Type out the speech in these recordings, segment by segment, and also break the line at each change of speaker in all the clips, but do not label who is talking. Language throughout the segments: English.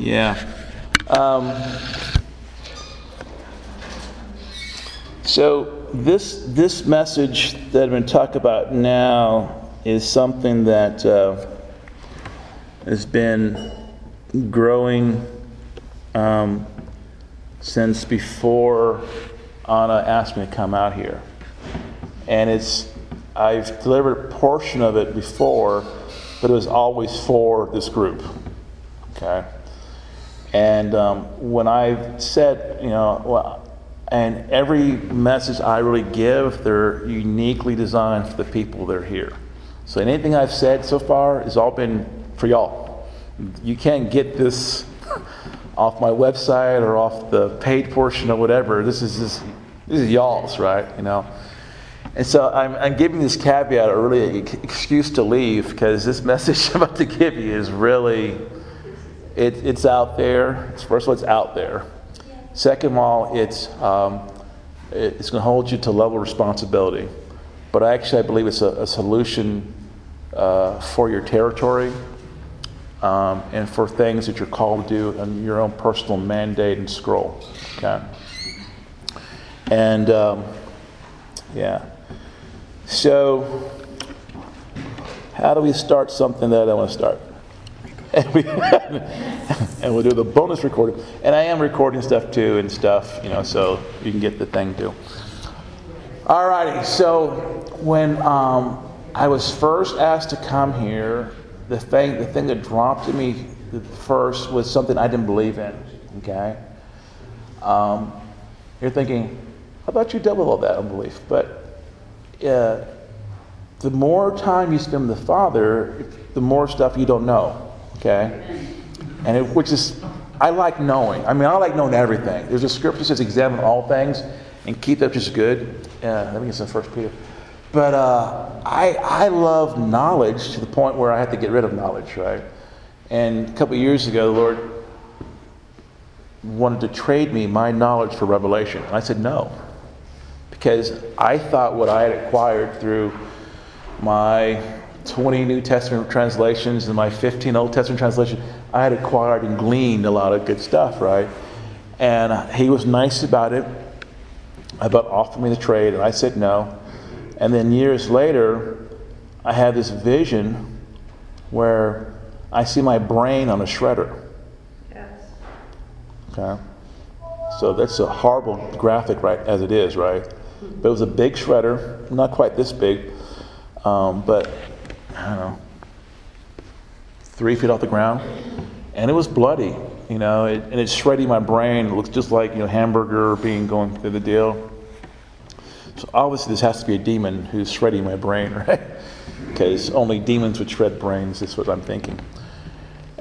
Yeah. Um, so this this message that I'm going to talk about now is something that uh, has been growing um, since before Anna asked me to come out here, and it's I've delivered a portion of it before, but it was always for this group. Okay. And um, when I said, you know, well, and every message I really give, they're uniquely designed for the people that are here. So anything I've said so far has all been for y'all. You can't get this off my website or off the paid portion or whatever. This is just, this is y'all's, right? You know. And so I'm, I'm giving this caveat, or really excuse to leave, because this message I'm about to give you is really it, it's out there. First of all, it's out there. Second of all, it's, um, it's going to hold you to level of responsibility. But actually, I believe it's a, a solution uh, for your territory um, and for things that you're called to do on your own personal mandate and scroll. Okay? And um, yeah. So, how do we start something that I want to start? And, we, and we'll do the bonus recording. And I am recording stuff too and stuff, you know, so you can get the thing too. Alrighty, so when um, I was first asked to come here, the thing, the thing that dropped to me first was something I didn't believe in. Okay, um, you're thinking, how about you with all that unbelief? But uh, the more time you spend with the Father, the more stuff you don't know okay? And it, which is, I like knowing. I mean, I like knowing everything. There's a scripture that says, examine all things and keep that which is good. Yeah, let me get some First Peter. But uh, I, I love knowledge to the point where I had to get rid of knowledge, right? And a couple years ago, the Lord wanted to trade me my knowledge for revelation. And I said no. Because I thought what I had acquired through my 20 New Testament translations and my 15 Old Testament translations, I had acquired and gleaned a lot of good stuff, right? And he was nice about it, about offering me the trade, and I said no. And then years later, I had this vision where I see my brain on a shredder. Yes. Okay. So that's a horrible graphic, right, as it is, right? But it was a big shredder, not quite this big, um, but I don't know, three feet off the ground, and it was bloody. You know, it, and it's shredding my brain. It looks just like you know hamburger being going through the deal. So obviously, this has to be a demon who's shredding my brain, right? Because only demons would shred brains. Is what I'm thinking.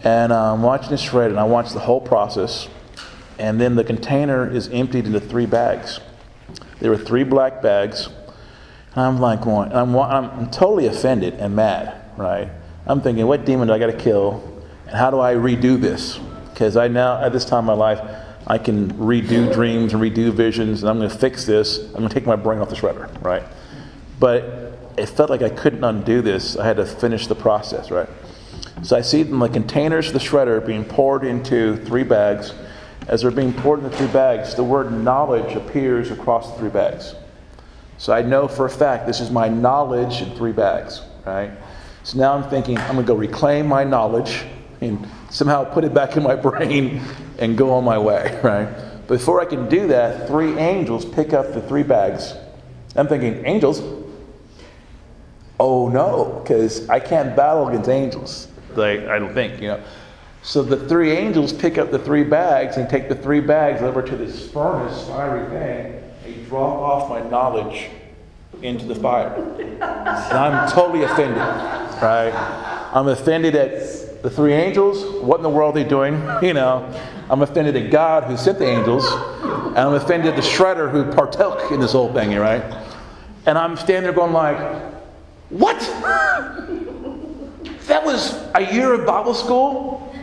And I'm watching it shred, and I watch the whole process. And then the container is emptied into three bags. There were three black bags I'm like going, I'm, I'm totally offended and mad, right? I'm thinking, what demon do I got to kill? And how do I redo this? Because I now, at this time in my life, I can redo dreams and redo visions, and I'm going to fix this. I'm going to take my brain off the shredder, right? But it felt like I couldn't undo this. I had to finish the process, right? So I see the containers of the shredder being poured into three bags. As they're being poured into three bags, the word knowledge appears across the three bags. So I know for a fact this is my knowledge in three bags, right? So now I'm thinking I'm going to go reclaim my knowledge and somehow put it back in my brain and go on my way, right? Before I can do that, three angels pick up the three bags. I'm thinking, angels? Oh no, because I can't battle against angels. Like, I don't think, you know. So the three angels pick up the three bags and take the three bags over to this furnace, fiery thing, and drop off my knowledge into the fire. And I'm totally offended, right? I'm offended at the three angels. What in the world are they doing? You know, I'm offended at God who sent the angels, and I'm offended at the shredder who partook in this whole thing, right? And I'm standing there going like, what? That was a year of Bible school?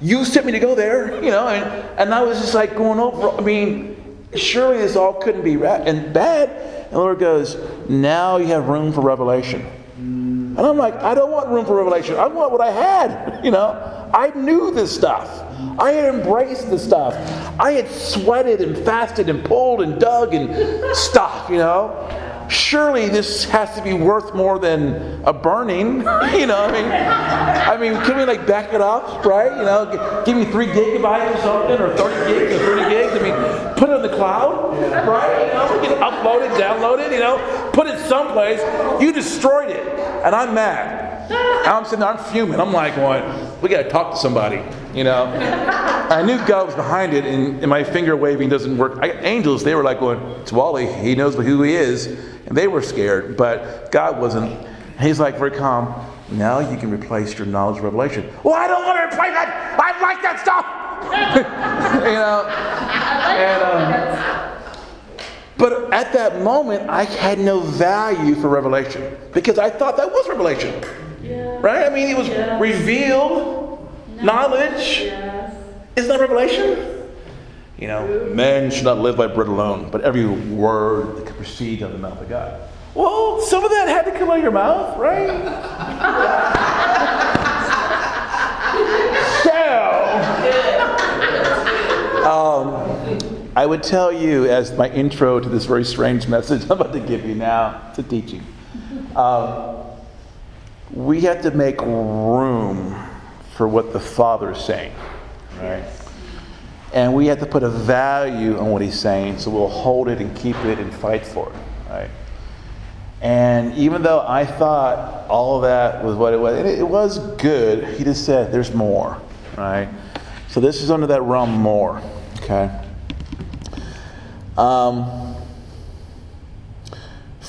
You sent me to go there, you know, and, and I was just like going over, I mean, surely this all couldn't be right and bad. And the Lord goes, now you have room for revelation. And I'm like, I don't want room for revelation. I want what I had. You know, I knew this stuff. I had embraced the stuff. I had sweated and fasted and pulled and dug and stuff, you know surely this has to be worth more than a burning. you know, I mean, I mean, can we like back it up, right? You know, give me three gigabytes or something, or 30 gigs or 30 gigs. I mean, put it in the cloud, right? You know, we can upload it, download it, you know, put it someplace. You destroyed it, and I'm mad. I'm sitting there, I'm fuming. I'm like, what? We got to talk to somebody, you know? I knew God was behind it, and, and my finger waving doesn't work. I, angels, they were like going, it's Wally. He knows who he is. And they were scared, but God wasn't. He's like very calm. Now you can replace your knowledge of revelation. Well, I don't want to replace that. I like that stuff. you know? And, um, but at that moment, I had no value for revelation because I thought that was revelation. Yeah. Right? I mean, it was yes. revealed no. knowledge. Yes. Isn't that revelation? You know, men should not live by bread alone, but every word that can proceed out of the mouth of God. Well, some of that had to come out of your mouth, right? so, um, I would tell you, as my intro to this very strange message I'm about to give you now, to teaching. Um, we have to make room for what the Father is saying, right? And we have to put a value on what he's saying, so we'll hold it and keep it and fight for it, right? And even though I thought all of that was what it was, it, it was good, he just said, there's more, right? So this is under that realm more, okay? Um,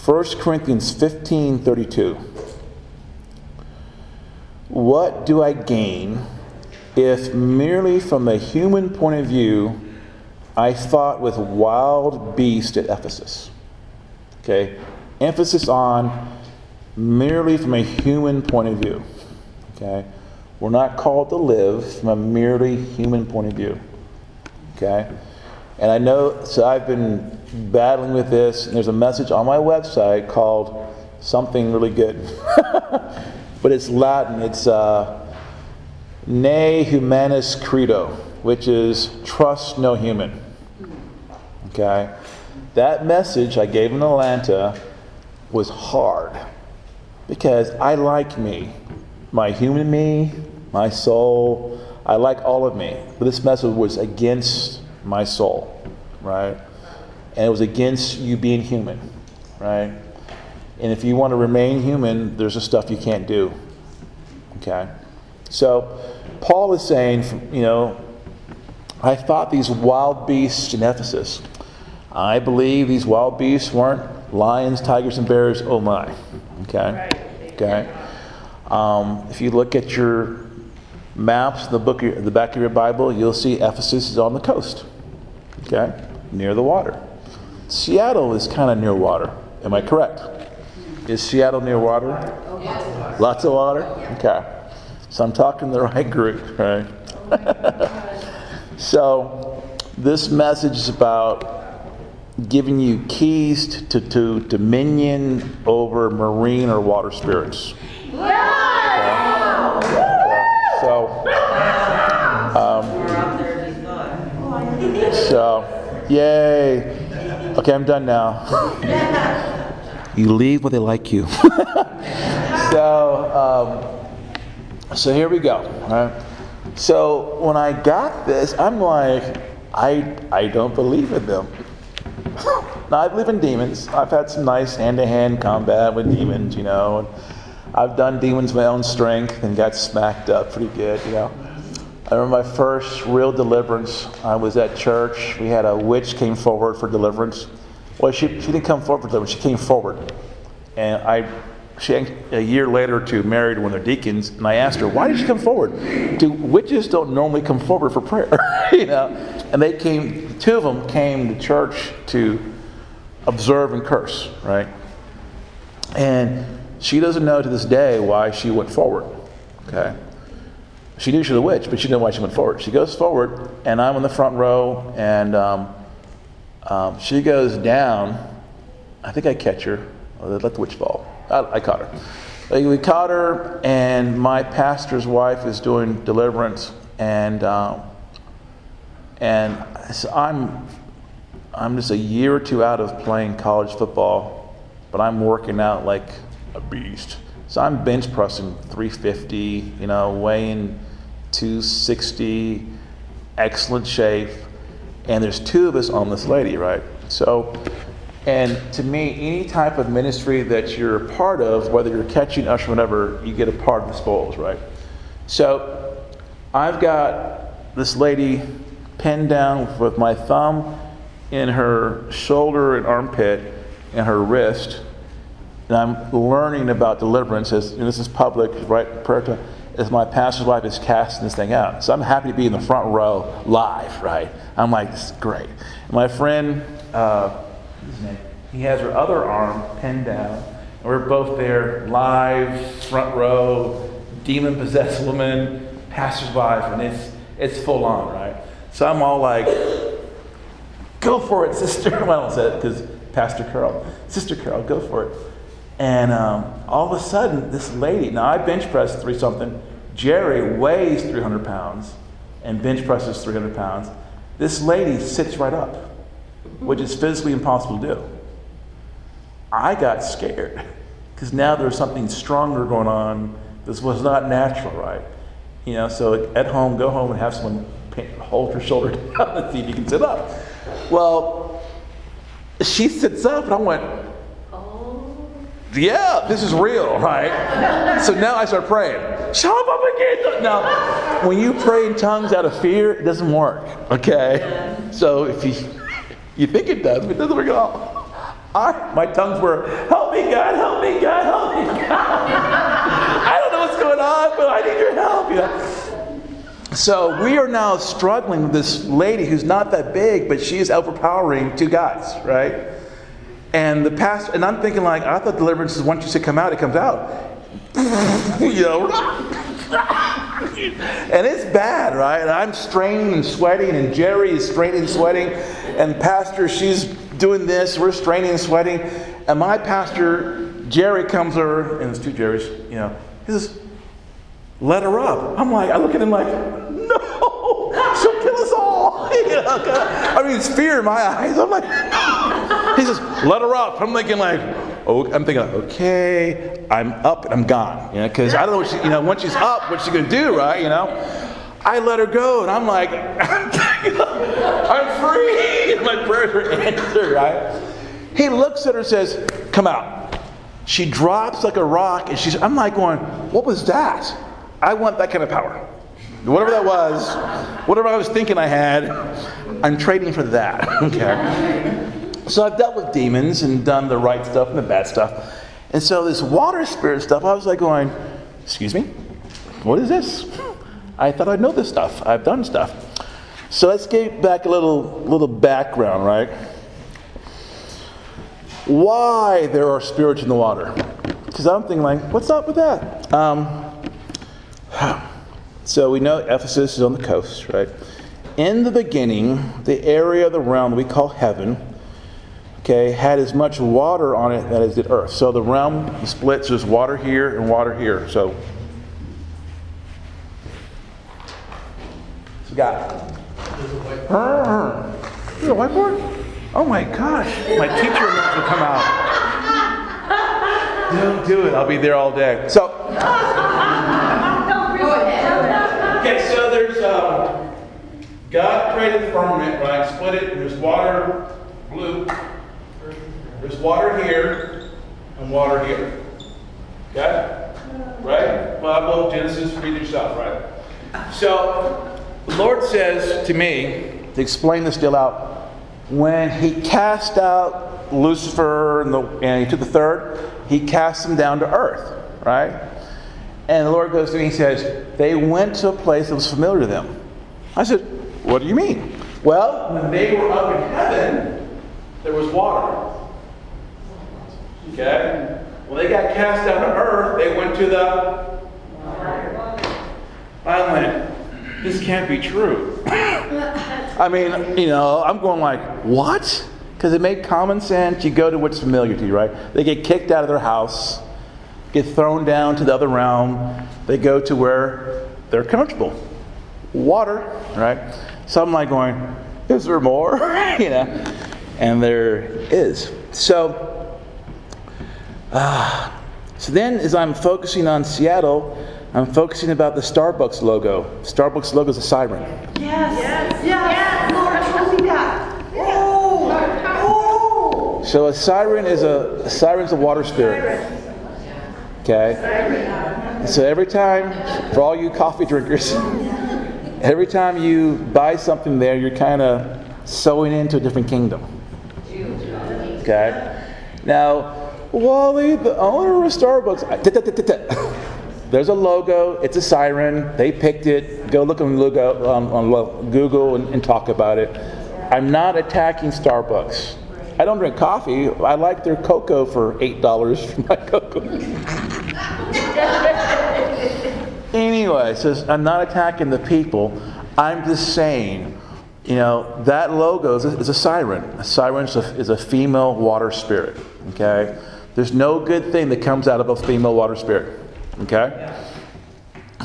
1 Corinthians 15 32. What do I gain if merely from a human point of view, I fought with wild beasts at Ephesus. Okay? Emphasis on merely from a human point of view. Okay? We're not called to live from a merely human point of view. Okay? And I know, so I've been battling with this, and there's a message on my website called Something Really Good. but it's Latin. It's, uh, Ne Humanis credo, which is trust no human. Okay? That message I gave in Atlanta was hard because I like me, my human me, my soul. I like all of me. But this message was against my soul, right? And it was against you being human, right? And if you want to remain human, there's a stuff you can't do. Okay? So, Paul is saying, you know, I thought these wild beasts in Ephesus. I believe these wild beasts weren't lions, tigers, and bears. Oh my. Okay? Okay? Um, if you look at your maps, the book, the back of your Bible, you'll see Ephesus is on the coast. Okay? Near the water. Seattle is kind of near water. Am I correct? Is Seattle near water? Lots of water? Okay. So I'm talking the right group, right? so this message is about giving you keys to, to dominion over marine or water spirits. Okay? So, um, so, yay. Okay, I'm done now. you leave where they like you. so, um, so here we go. Right? So when I got this, I'm like, I, I don't believe in them. now, I believe in demons. I've had some nice hand to hand combat with demons, you know. And I've done demons my own strength and got smacked up pretty good, you know. I remember my first real deliverance. I was at church. We had a witch came forward for deliverance. Well, she, she didn't come forward for deliverance. She came forward. And I she a year later to married one of their deacons, and I asked her, "Why did you come forward?" Do witches don't normally come forward for prayer, you know? And they came. Two of them came to church to observe and curse, right? And she doesn't know to this day why she went forward. Okay, she knew she was a witch, but she didn't know why she went forward. She goes forward, and I'm in the front row, and um, um, she goes down. I think I catch her. let the witch fall. I, I caught her. we caught her, and my pastor's wife is doing deliverance, and um, and so I'm I'm just a year or two out of playing college football, but I'm working out like a beast. So I'm bench pressing 350, you know, weighing 260, excellent shape, and there's two of us on this lady, right? So and to me, any type of ministry that you're a part of, whether you're catching, usher, whatever, you get a part of the spoils, right? So I've got this lady pinned down with my thumb in her shoulder and armpit and her wrist. And I'm learning about deliverance as this is public, right? Prayer time, as my pastor's wife is casting this thing out. So I'm happy to be in the front row live, right? I'm like, this is great. My friend, uh, he has her other arm pinned down. And we're both there, live, front row, demon possessed woman, pastor's wife, and it's, it's full on, right? So I'm all like, go for it, sister. Well, I don't say it because Pastor Carol, Sister Carol, go for it. And um, all of a sudden, this lady, now I bench press three something. Jerry weighs 300 pounds and bench presses 300 pounds. This lady sits right up, which is physically impossible to do. I got scared because now there's something stronger going on. This was not natural, right? You know, so at home, go home and have someone hold her shoulder down and see if you can sit up. Well, she sits up, and I went. Yeah, this is real, right? so now I start praying. Show up again. Now, when you pray in tongues out of fear, it doesn't work, okay? So if you, you think it does, but it doesn't work at all. I, my tongues were, help me, God, help me, God, help me, God. I don't know what's going on, but I need your help. You know? So we are now struggling with this lady who's not that big, but she is overpowering two guys, right? And the pastor, and I'm thinking like, I thought deliverance is once you say come out, it comes out. you know, and it's bad, right? And I'm straining and sweating, and Jerry is straining and sweating, and Pastor, she's doing this, we're straining and sweating. And my pastor, Jerry, comes over, and there's two Jerrys, you know, he says, let her up. I'm like, I look at him like, no, she'll kill us all. I mean, it's fear in my eyes. I'm like, he says, let her up. I'm thinking like, oh, I'm thinking, okay, I'm up and I'm gone. You know, because I don't know what she, you know, once she's up, what's she gonna do, right? You know, I let her go, and I'm like, I'm free. My prayers are answered, right? He looks at her and says, Come out. She drops like a rock, and she's, I'm like going, What was that? I want that kind of power. Whatever that was, whatever I was thinking I had, I'm trading for that. okay. So I've dealt with demons and done the right stuff and the bad stuff. And so this water spirit stuff, I was like going, Excuse me? What is this? I thought I'd know this stuff. I've done stuff. So let's get back a little, little background, right? Why there are spirits in the water? Because I'm thinking, like, what's up with that? Um, so we know Ephesus is on the coast, right? In the beginning, the area of the realm we call heaven, okay, had as much water on it as did earth. So the realm splits. There's water here and water here. So You got whiteboard. There's a whiteboard? Oh my gosh. My teacher to come out. Don't do it. I'll be there all day. So. Okay, so there's um, God created the firmament, right? Split it. There's water, blue. There's water here and water here. Okay? Right? Bible, Genesis, read yourself, right? So the Lord says to me, to explain this deal out, when he cast out Lucifer and, the, and he took the third, he cast them down to earth, right? And the Lord goes to me, he says, they went to a place that was familiar to them. I said, what do you mean? Well, when they were up in heaven, there was water. Okay? When they got cast down to earth, they went to the. I went, this can't be true. I mean, you know, I'm going like, what? Because it made common sense. You go to what's familiar to you, right? They get kicked out of their house. get thrown down to the other realm. They go to where they're comfortable. Water, right? So I'm like going, is there more? you know? And there is. So, uh, so then as I'm focusing on Seattle, I'm focusing about the Starbucks logo. Starbucks logo is a siren.
Yes. Yes. Yes. Lord, told me that. Oh. Oh.
So a siren is a, a siren's a water spirit. Okay. So every time, for all you coffee drinkers, every time you buy something there, you're kind of sowing into a different kingdom. Okay. Now, Wally, the owner of Starbucks. There's a logo. It's a siren. They picked it. Go look on, on, on Google and, and talk about it. I'm not attacking Starbucks. I don't drink coffee. I like their cocoa for eight dollars for my cocoa. anyway, so I'm not attacking the people. I'm just saying, you know, that logo is a, is a siren. A siren is a, is a female water spirit. Okay, there's no good thing that comes out of a female water spirit. Okay?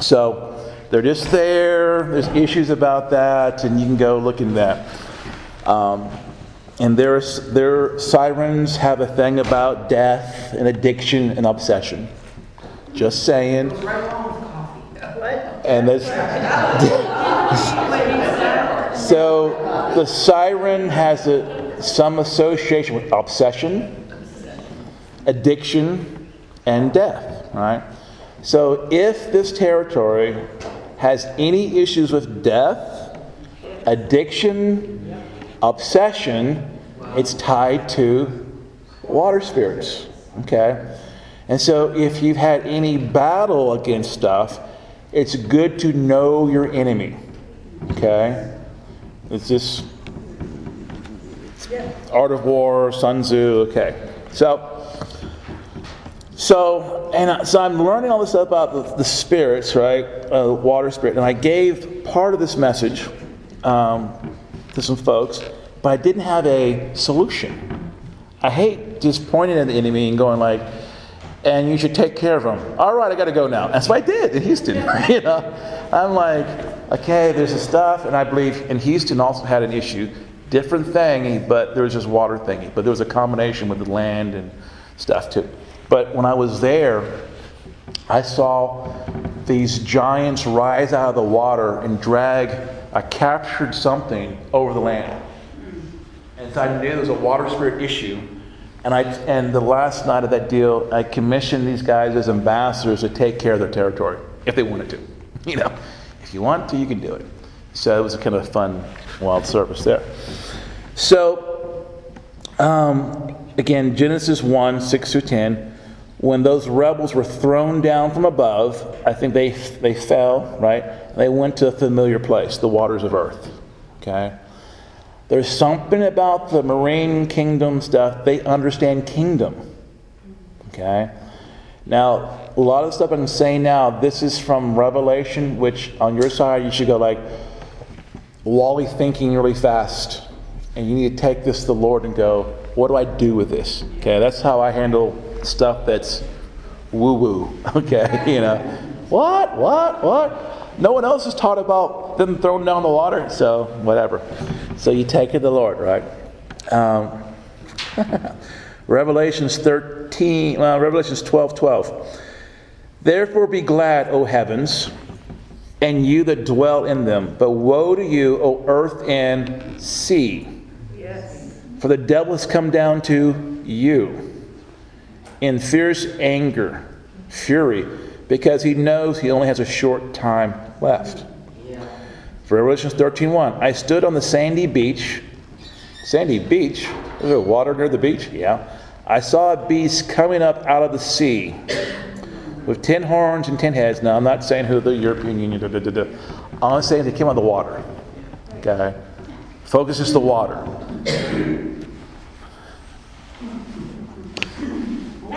So they're just there. There's issues about that, and you can go look in that. Um, and their, their sirens have a thing about death and addiction and obsession. Just saying. And there's. so the siren has a, some association with obsession, addiction, and death, right? So if this territory has any issues with death, addiction, obsession, it's tied to water spirits. Okay? And so if you've had any battle against stuff, it's good to know your enemy. Okay? It's just Art of War, Sun Tzu. Okay. So so, and so I'm learning all this stuff about the, the spirits, right? Uh, water spirit. And I gave part of this message um, to some folks, but I didn't have a solution. I hate just pointing at the enemy and going like, and you should take care of him. All right, I got to go now. That's what I did in Houston. you know, I'm like, okay, there's this stuff, and I believe in Houston also had an issue, different thing, but there was just water thingy. But there was a combination with the land and stuff too. But when I was there, I saw these giants rise out of the water and drag a captured something over the land. And so I knew there was a water spirit issue. And, I, and the last night of that deal, I commissioned these guys as ambassadors to take care of their territory if they wanted to. You know, if you want to, you can do it. So it was a kind of fun, wild service there. So, um, again, Genesis 1 6 through 10 when those rebels were thrown down from above, I think they, they fell, right? They went to a familiar place, the waters of earth. Okay? There's something about the marine kingdom stuff, they understand kingdom. Okay? Now, a lot of stuff I'm saying now, this is from Revelation, which on your side you should go like, Wally thinking really fast. And you need to take this to the Lord and go, what do I do with this? Okay, that's how I handle stuff that's woo woo. Okay, you know, what, what, what? No one else has taught about them thrown down the water, so whatever. So you take it to the Lord, right? Um, Revelations 13, well, Revelations 12 12. Therefore be glad, O heavens, and you that dwell in them. But woe to you, O earth and sea. Yes. For the devil has come down to you in fierce anger, fury, because he knows he only has a short time left. For Revelation 13.1, I stood on the sandy beach. Sandy beach? Is there water near the beach? Yeah. I saw a beast coming up out of the sea with ten horns and ten heads. Now, I'm not saying who the European Union, da, da, da, da. I'm saying they came out of the water. Okay? Focus is the water.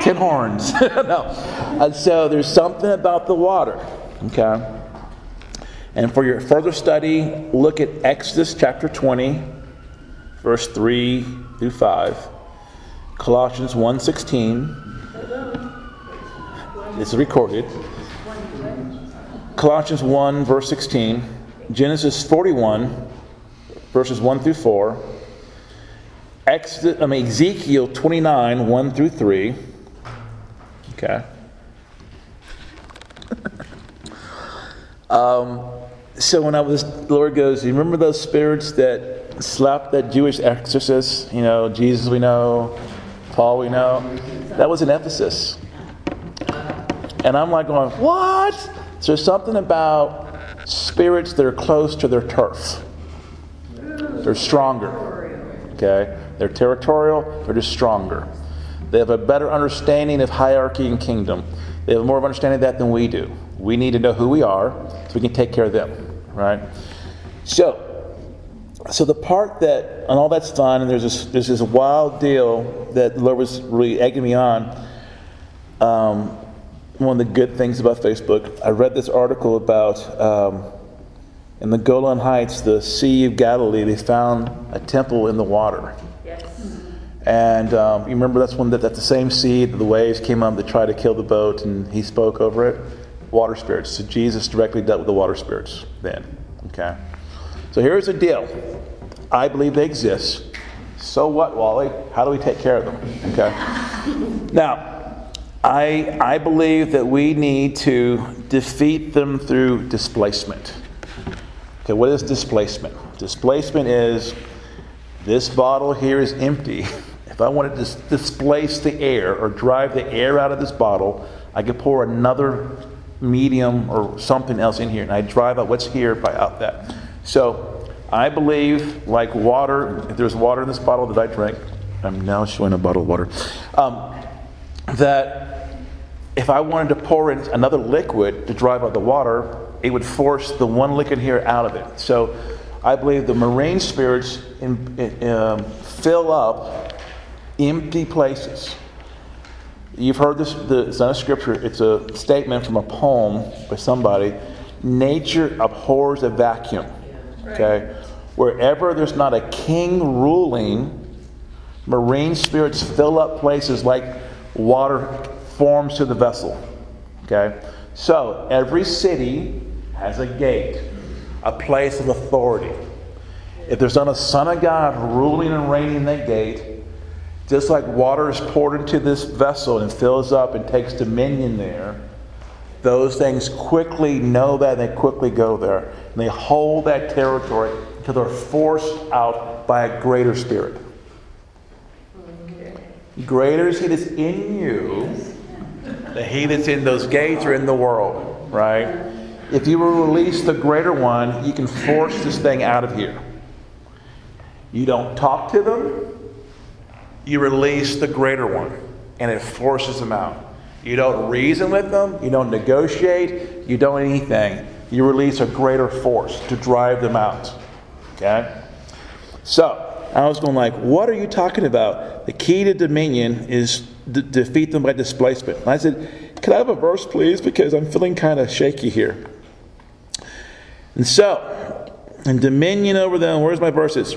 Ten horns. no. And so there's something about the water. Okay? And for your further study, look at Exodus chapter 20, verse 3 through 5. Colossians 1.16. It's recorded. Colossians 1, verse 16. Genesis 41, verses 1 through 4. Exodus, I mean, Ezekiel 29, 1 through 3. Okay. um, so when I was, the Lord goes, you remember those spirits that slapped that Jewish exorcist? You know, Jesus we know, Paul we know. That was in Ephesus. And I'm like going, what? So there's something about spirits that are close to their turf. They're stronger. Okay? They're territorial, they're just stronger. They have a better understanding of hierarchy and kingdom. They have more of understanding of that than we do. We need to know who we are so we can take care of them, right? So, so the part that, and all that's fine, and there's this, there's this wild deal that the Lord was really egging me on. Um, one of the good things about Facebook, I read this article about um, in the Golan Heights, the Sea of Galilee, they found a temple in the water. Yes. And um, you remember that's when that, that's the same sea that the waves came up to try to kill the boat, and he spoke over it. Water spirits. So Jesus directly dealt with the water spirits then. Okay. So here's the deal. I believe they exist. So what, Wally? How do we take care of them? Okay. Now, I, I believe that we need to defeat them through displacement. Okay, what is displacement? Displacement is this bottle here is empty. If I wanted to displace the air or drive the air out of this bottle, I could pour another medium or something else in here, and I drive out what's here by out that. So I believe, like water, if there's water in this bottle that I drink, I'm now showing a bottle of water, um, that if I wanted to pour in another liquid to drive out the water, it would force the one liquid here out of it. So I believe the marine spirits in, in, um, fill up empty places. You've heard this, the, it's not a scripture, it's a statement from a poem by somebody. Nature abhors a vacuum. Okay? Wherever there's not a king ruling, marine spirits fill up places like water forms to the vessel. Okay? So, every city has a gate, a place of authority. If there's not a Son of God ruling and reigning in that gate, just like water is poured into this vessel and fills up and takes dominion there, those things quickly know that and they quickly go there. And they hold that territory until they're forced out by a greater spirit. Greater is he that's in you the he that's in those gates or in the world, right? If you release the greater one, you can force this thing out of here. You don't talk to them, you release the greater one, and it forces them out. You don't reason with them, you don't negotiate, you don't anything. You release a greater force to drive them out. Okay? So, I was going like, what are you talking about? The key to dominion is d- defeat them by displacement. And I said, Could I have a verse, please? Because I'm feeling kind of shaky here. And so, and dominion over them, where's my verses?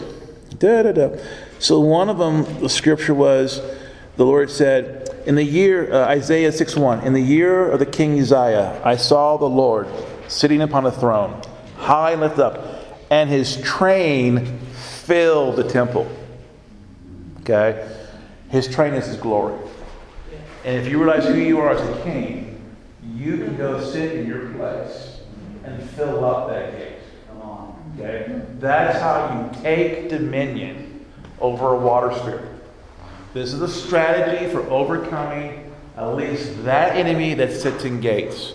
Da, da, da. So one of them, the scripture was, the Lord said, in the year, uh, Isaiah 6 1, in the year of the king Uzziah, I saw the Lord sitting upon a throne, high and lifted up, and his train filled the temple. Okay? His train is his glory. And if you realize who you are as a king, you can go sit in your place and fill up that gate. Come on. Okay? That's how you take dominion over a water spirit. This is a strategy for overcoming at least that enemy that sits in gates.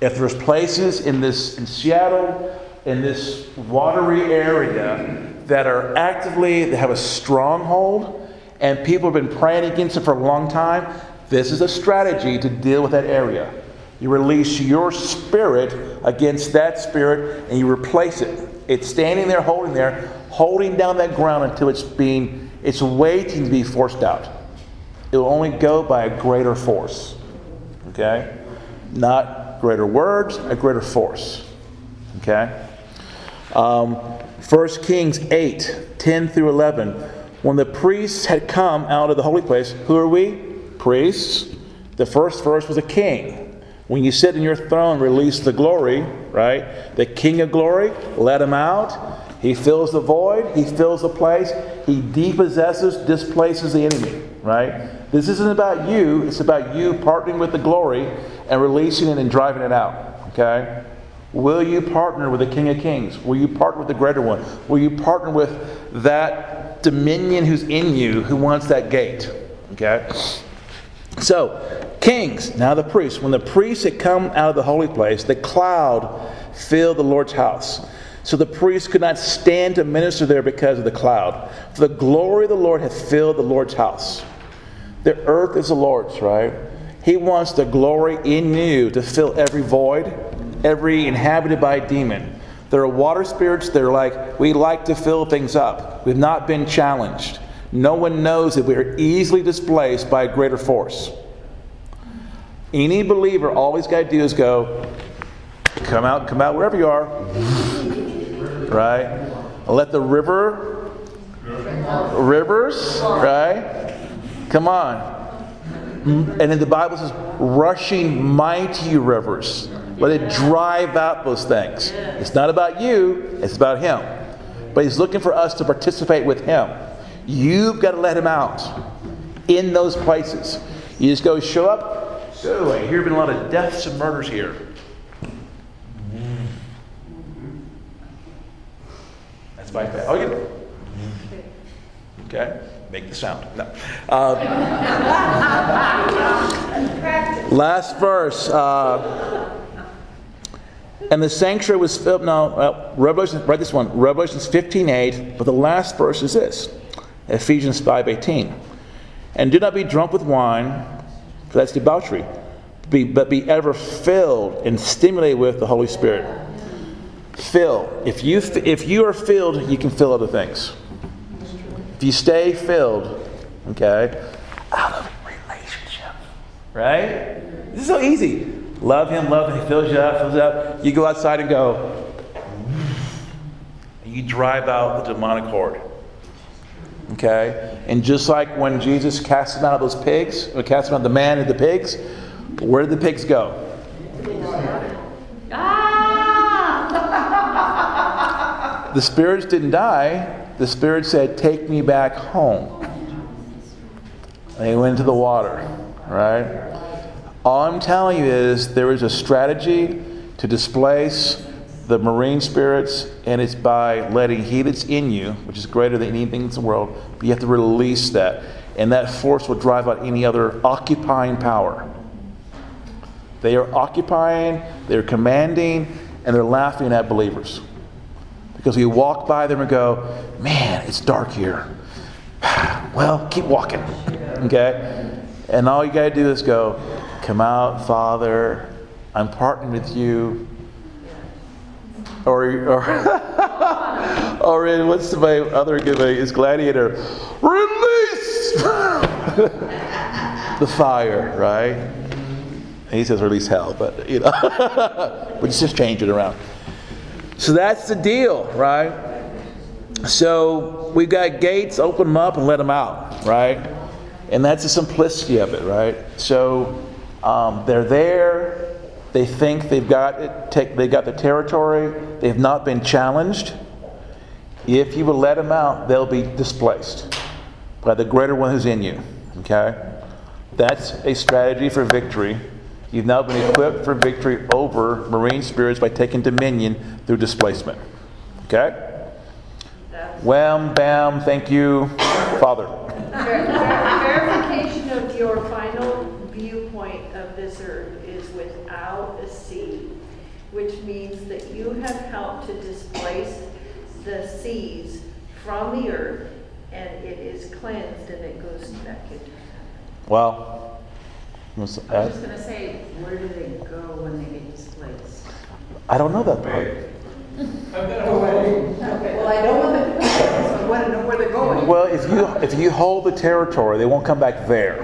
If there's places in this in Seattle, in this watery area that are actively that have a stronghold and people have been praying against it for a long time, this is a strategy to deal with that area. You release your spirit against that spirit and you replace it. It's standing there, holding there, holding down that ground until it's being, it's waiting to be forced out. It will only go by a greater force. Okay? Not greater words, a greater force. Okay? Um, 1 Kings 8, 10 through 11. When the priests had come out of the holy place, who are we? priests. The first verse was a king. When you sit in your throne, release the glory, right? The King of glory, let him out. He fills the void, he fills the place, he depossesses, displaces the enemy, right? This isn't about you, it's about you partnering with the glory and releasing it and driving it out, okay? Will you partner with the King of Kings? Will you partner with the greater one? Will you partner with that dominion who's in you who wants that gate? Okay? So, kings, now the priests. When the priests had come out of the holy place, the cloud filled the Lord's house. So the priests could not stand to minister there because of the cloud. For the glory of the Lord hath filled the Lord's house. The earth is the Lord's, right? He wants the glory in you to fill every void, every inhabited by a demon. There are water spirits that are like, we like to fill things up. We've not been challenged. No one knows that we are easily displaced by a greater force. Any believer, all he's got to do is go, come out, come out wherever you are. Right? Let the river, rivers, right? Come on. And then the Bible says, rushing mighty rivers. Let it drive out those things. It's not about you, it's about Him. But He's looking for us to participate with Him. You've got to let Him out in those places. You just go show up. So, I hear there been a lot of deaths and murders here. By faith. Oh, you. Okay make the sound. No. Uh, last verse. Uh, and the sanctuary was filled. No, uh, Revelation, write this one. Revelations 15 8. But the last verse is this Ephesians 5 18. And do not be drunk with wine, for that's debauchery, be, but be ever filled and stimulated with the Holy Spirit. Fill. If you, if you are filled, you can fill other things. If you stay filled, okay, out of relationship, right? This is so easy. Love Him, love Him, He fills you up, fills you up. You go outside and go, and you drive out the demonic horde. Okay? And just like when Jesus cast out of those pigs, or cast out the man and the pigs, where did the pigs go? The spirits didn't die, the Spirit said, Take me back home. And he went into the water, right? All I'm telling you is there is a strategy to displace the marine spirits, and it's by letting He that's in you, which is greater than anything in the world, but you have to release that. And that force will drive out any other occupying power. They are occupying, they're commanding, and they're laughing at believers. Because we walk by them and go, man, it's dark here. well, keep walking. Okay? And all you got to do is go, come out, Father. I'm partnering with you. Or, or, or in, what's my other good way? Is Gladiator. Release the fire, right? he says release hell, but, you know. we just change it around. So that's the deal, right? So we've got gates, open them up and let them out, right? And that's the simplicity of it, right? So um, they're there. They think they've got it. Take, they got the territory. They've not been challenged. If you will let them out, they'll be displaced by the greater one who's in you. Okay, that's a strategy for victory You've now been equipped for victory over marine spirits by taking dominion through displacement. Okay? Wham, bam, thank you, Father.
Verification of your final viewpoint of this earth is without a sea, which means that you have helped to displace the seas from the earth, and it is cleansed and it goes back into.
Well,
I was just going to say, where do they go when they get displaced?
I don't know that part.
Well, I know where they're I want to know where they're going.
Well, if you if you hold the territory, they won't come back there.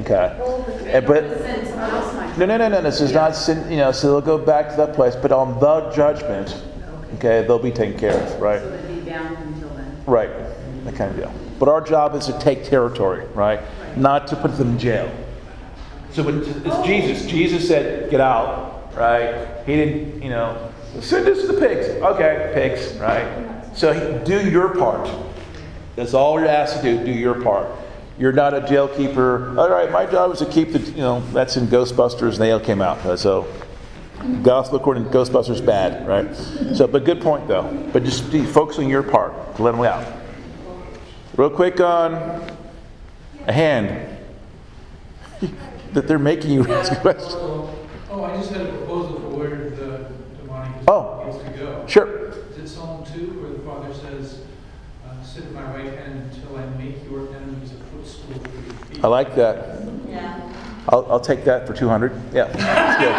Okay. And, but no, no, no, no. This is not sin. You know, so they'll go back to that place. But on the judgment, okay, they'll be taken care of, right?
So they'd be bound until then.
Right. That kind of deal. But our job is to take territory, right? Not to put them in jail. So it's Jesus. Jesus said, "Get out." Right? He didn't. You know, send this to the pigs. Okay, pigs. Right? So he- do your part. That's all you're asked to do. Do your part. You're not a jail keeper. All right, my job is to keep the. You know, that's in Ghostbusters. and Nail came out. So, gospel according to Ghostbusters, bad. Right? So, but good point though. But just focus on your part to let them out. Real quick on a hand that they're making you ask a question.
Oh, I just had a proposal for where the demonic
Oh.
is to go.
Sure.
Is it Psalm 2 where the Father says, uh, Sit at my right hand until I make your enemies a footstool for your feet?
I like that.
Yeah.
I'll, I'll take that for 200. Yeah, that's good.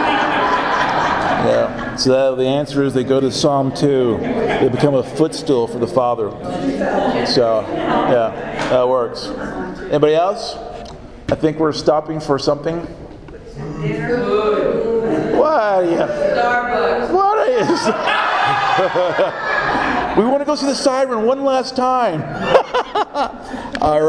Yeah. So the answer is they go to Psalm 2. They become a footstool for the Father. So, yeah, that works. Anybody else? I think we're stopping for something. What? Yeah.
Starbucks.
What is? we want to go see the siren one last time. All right.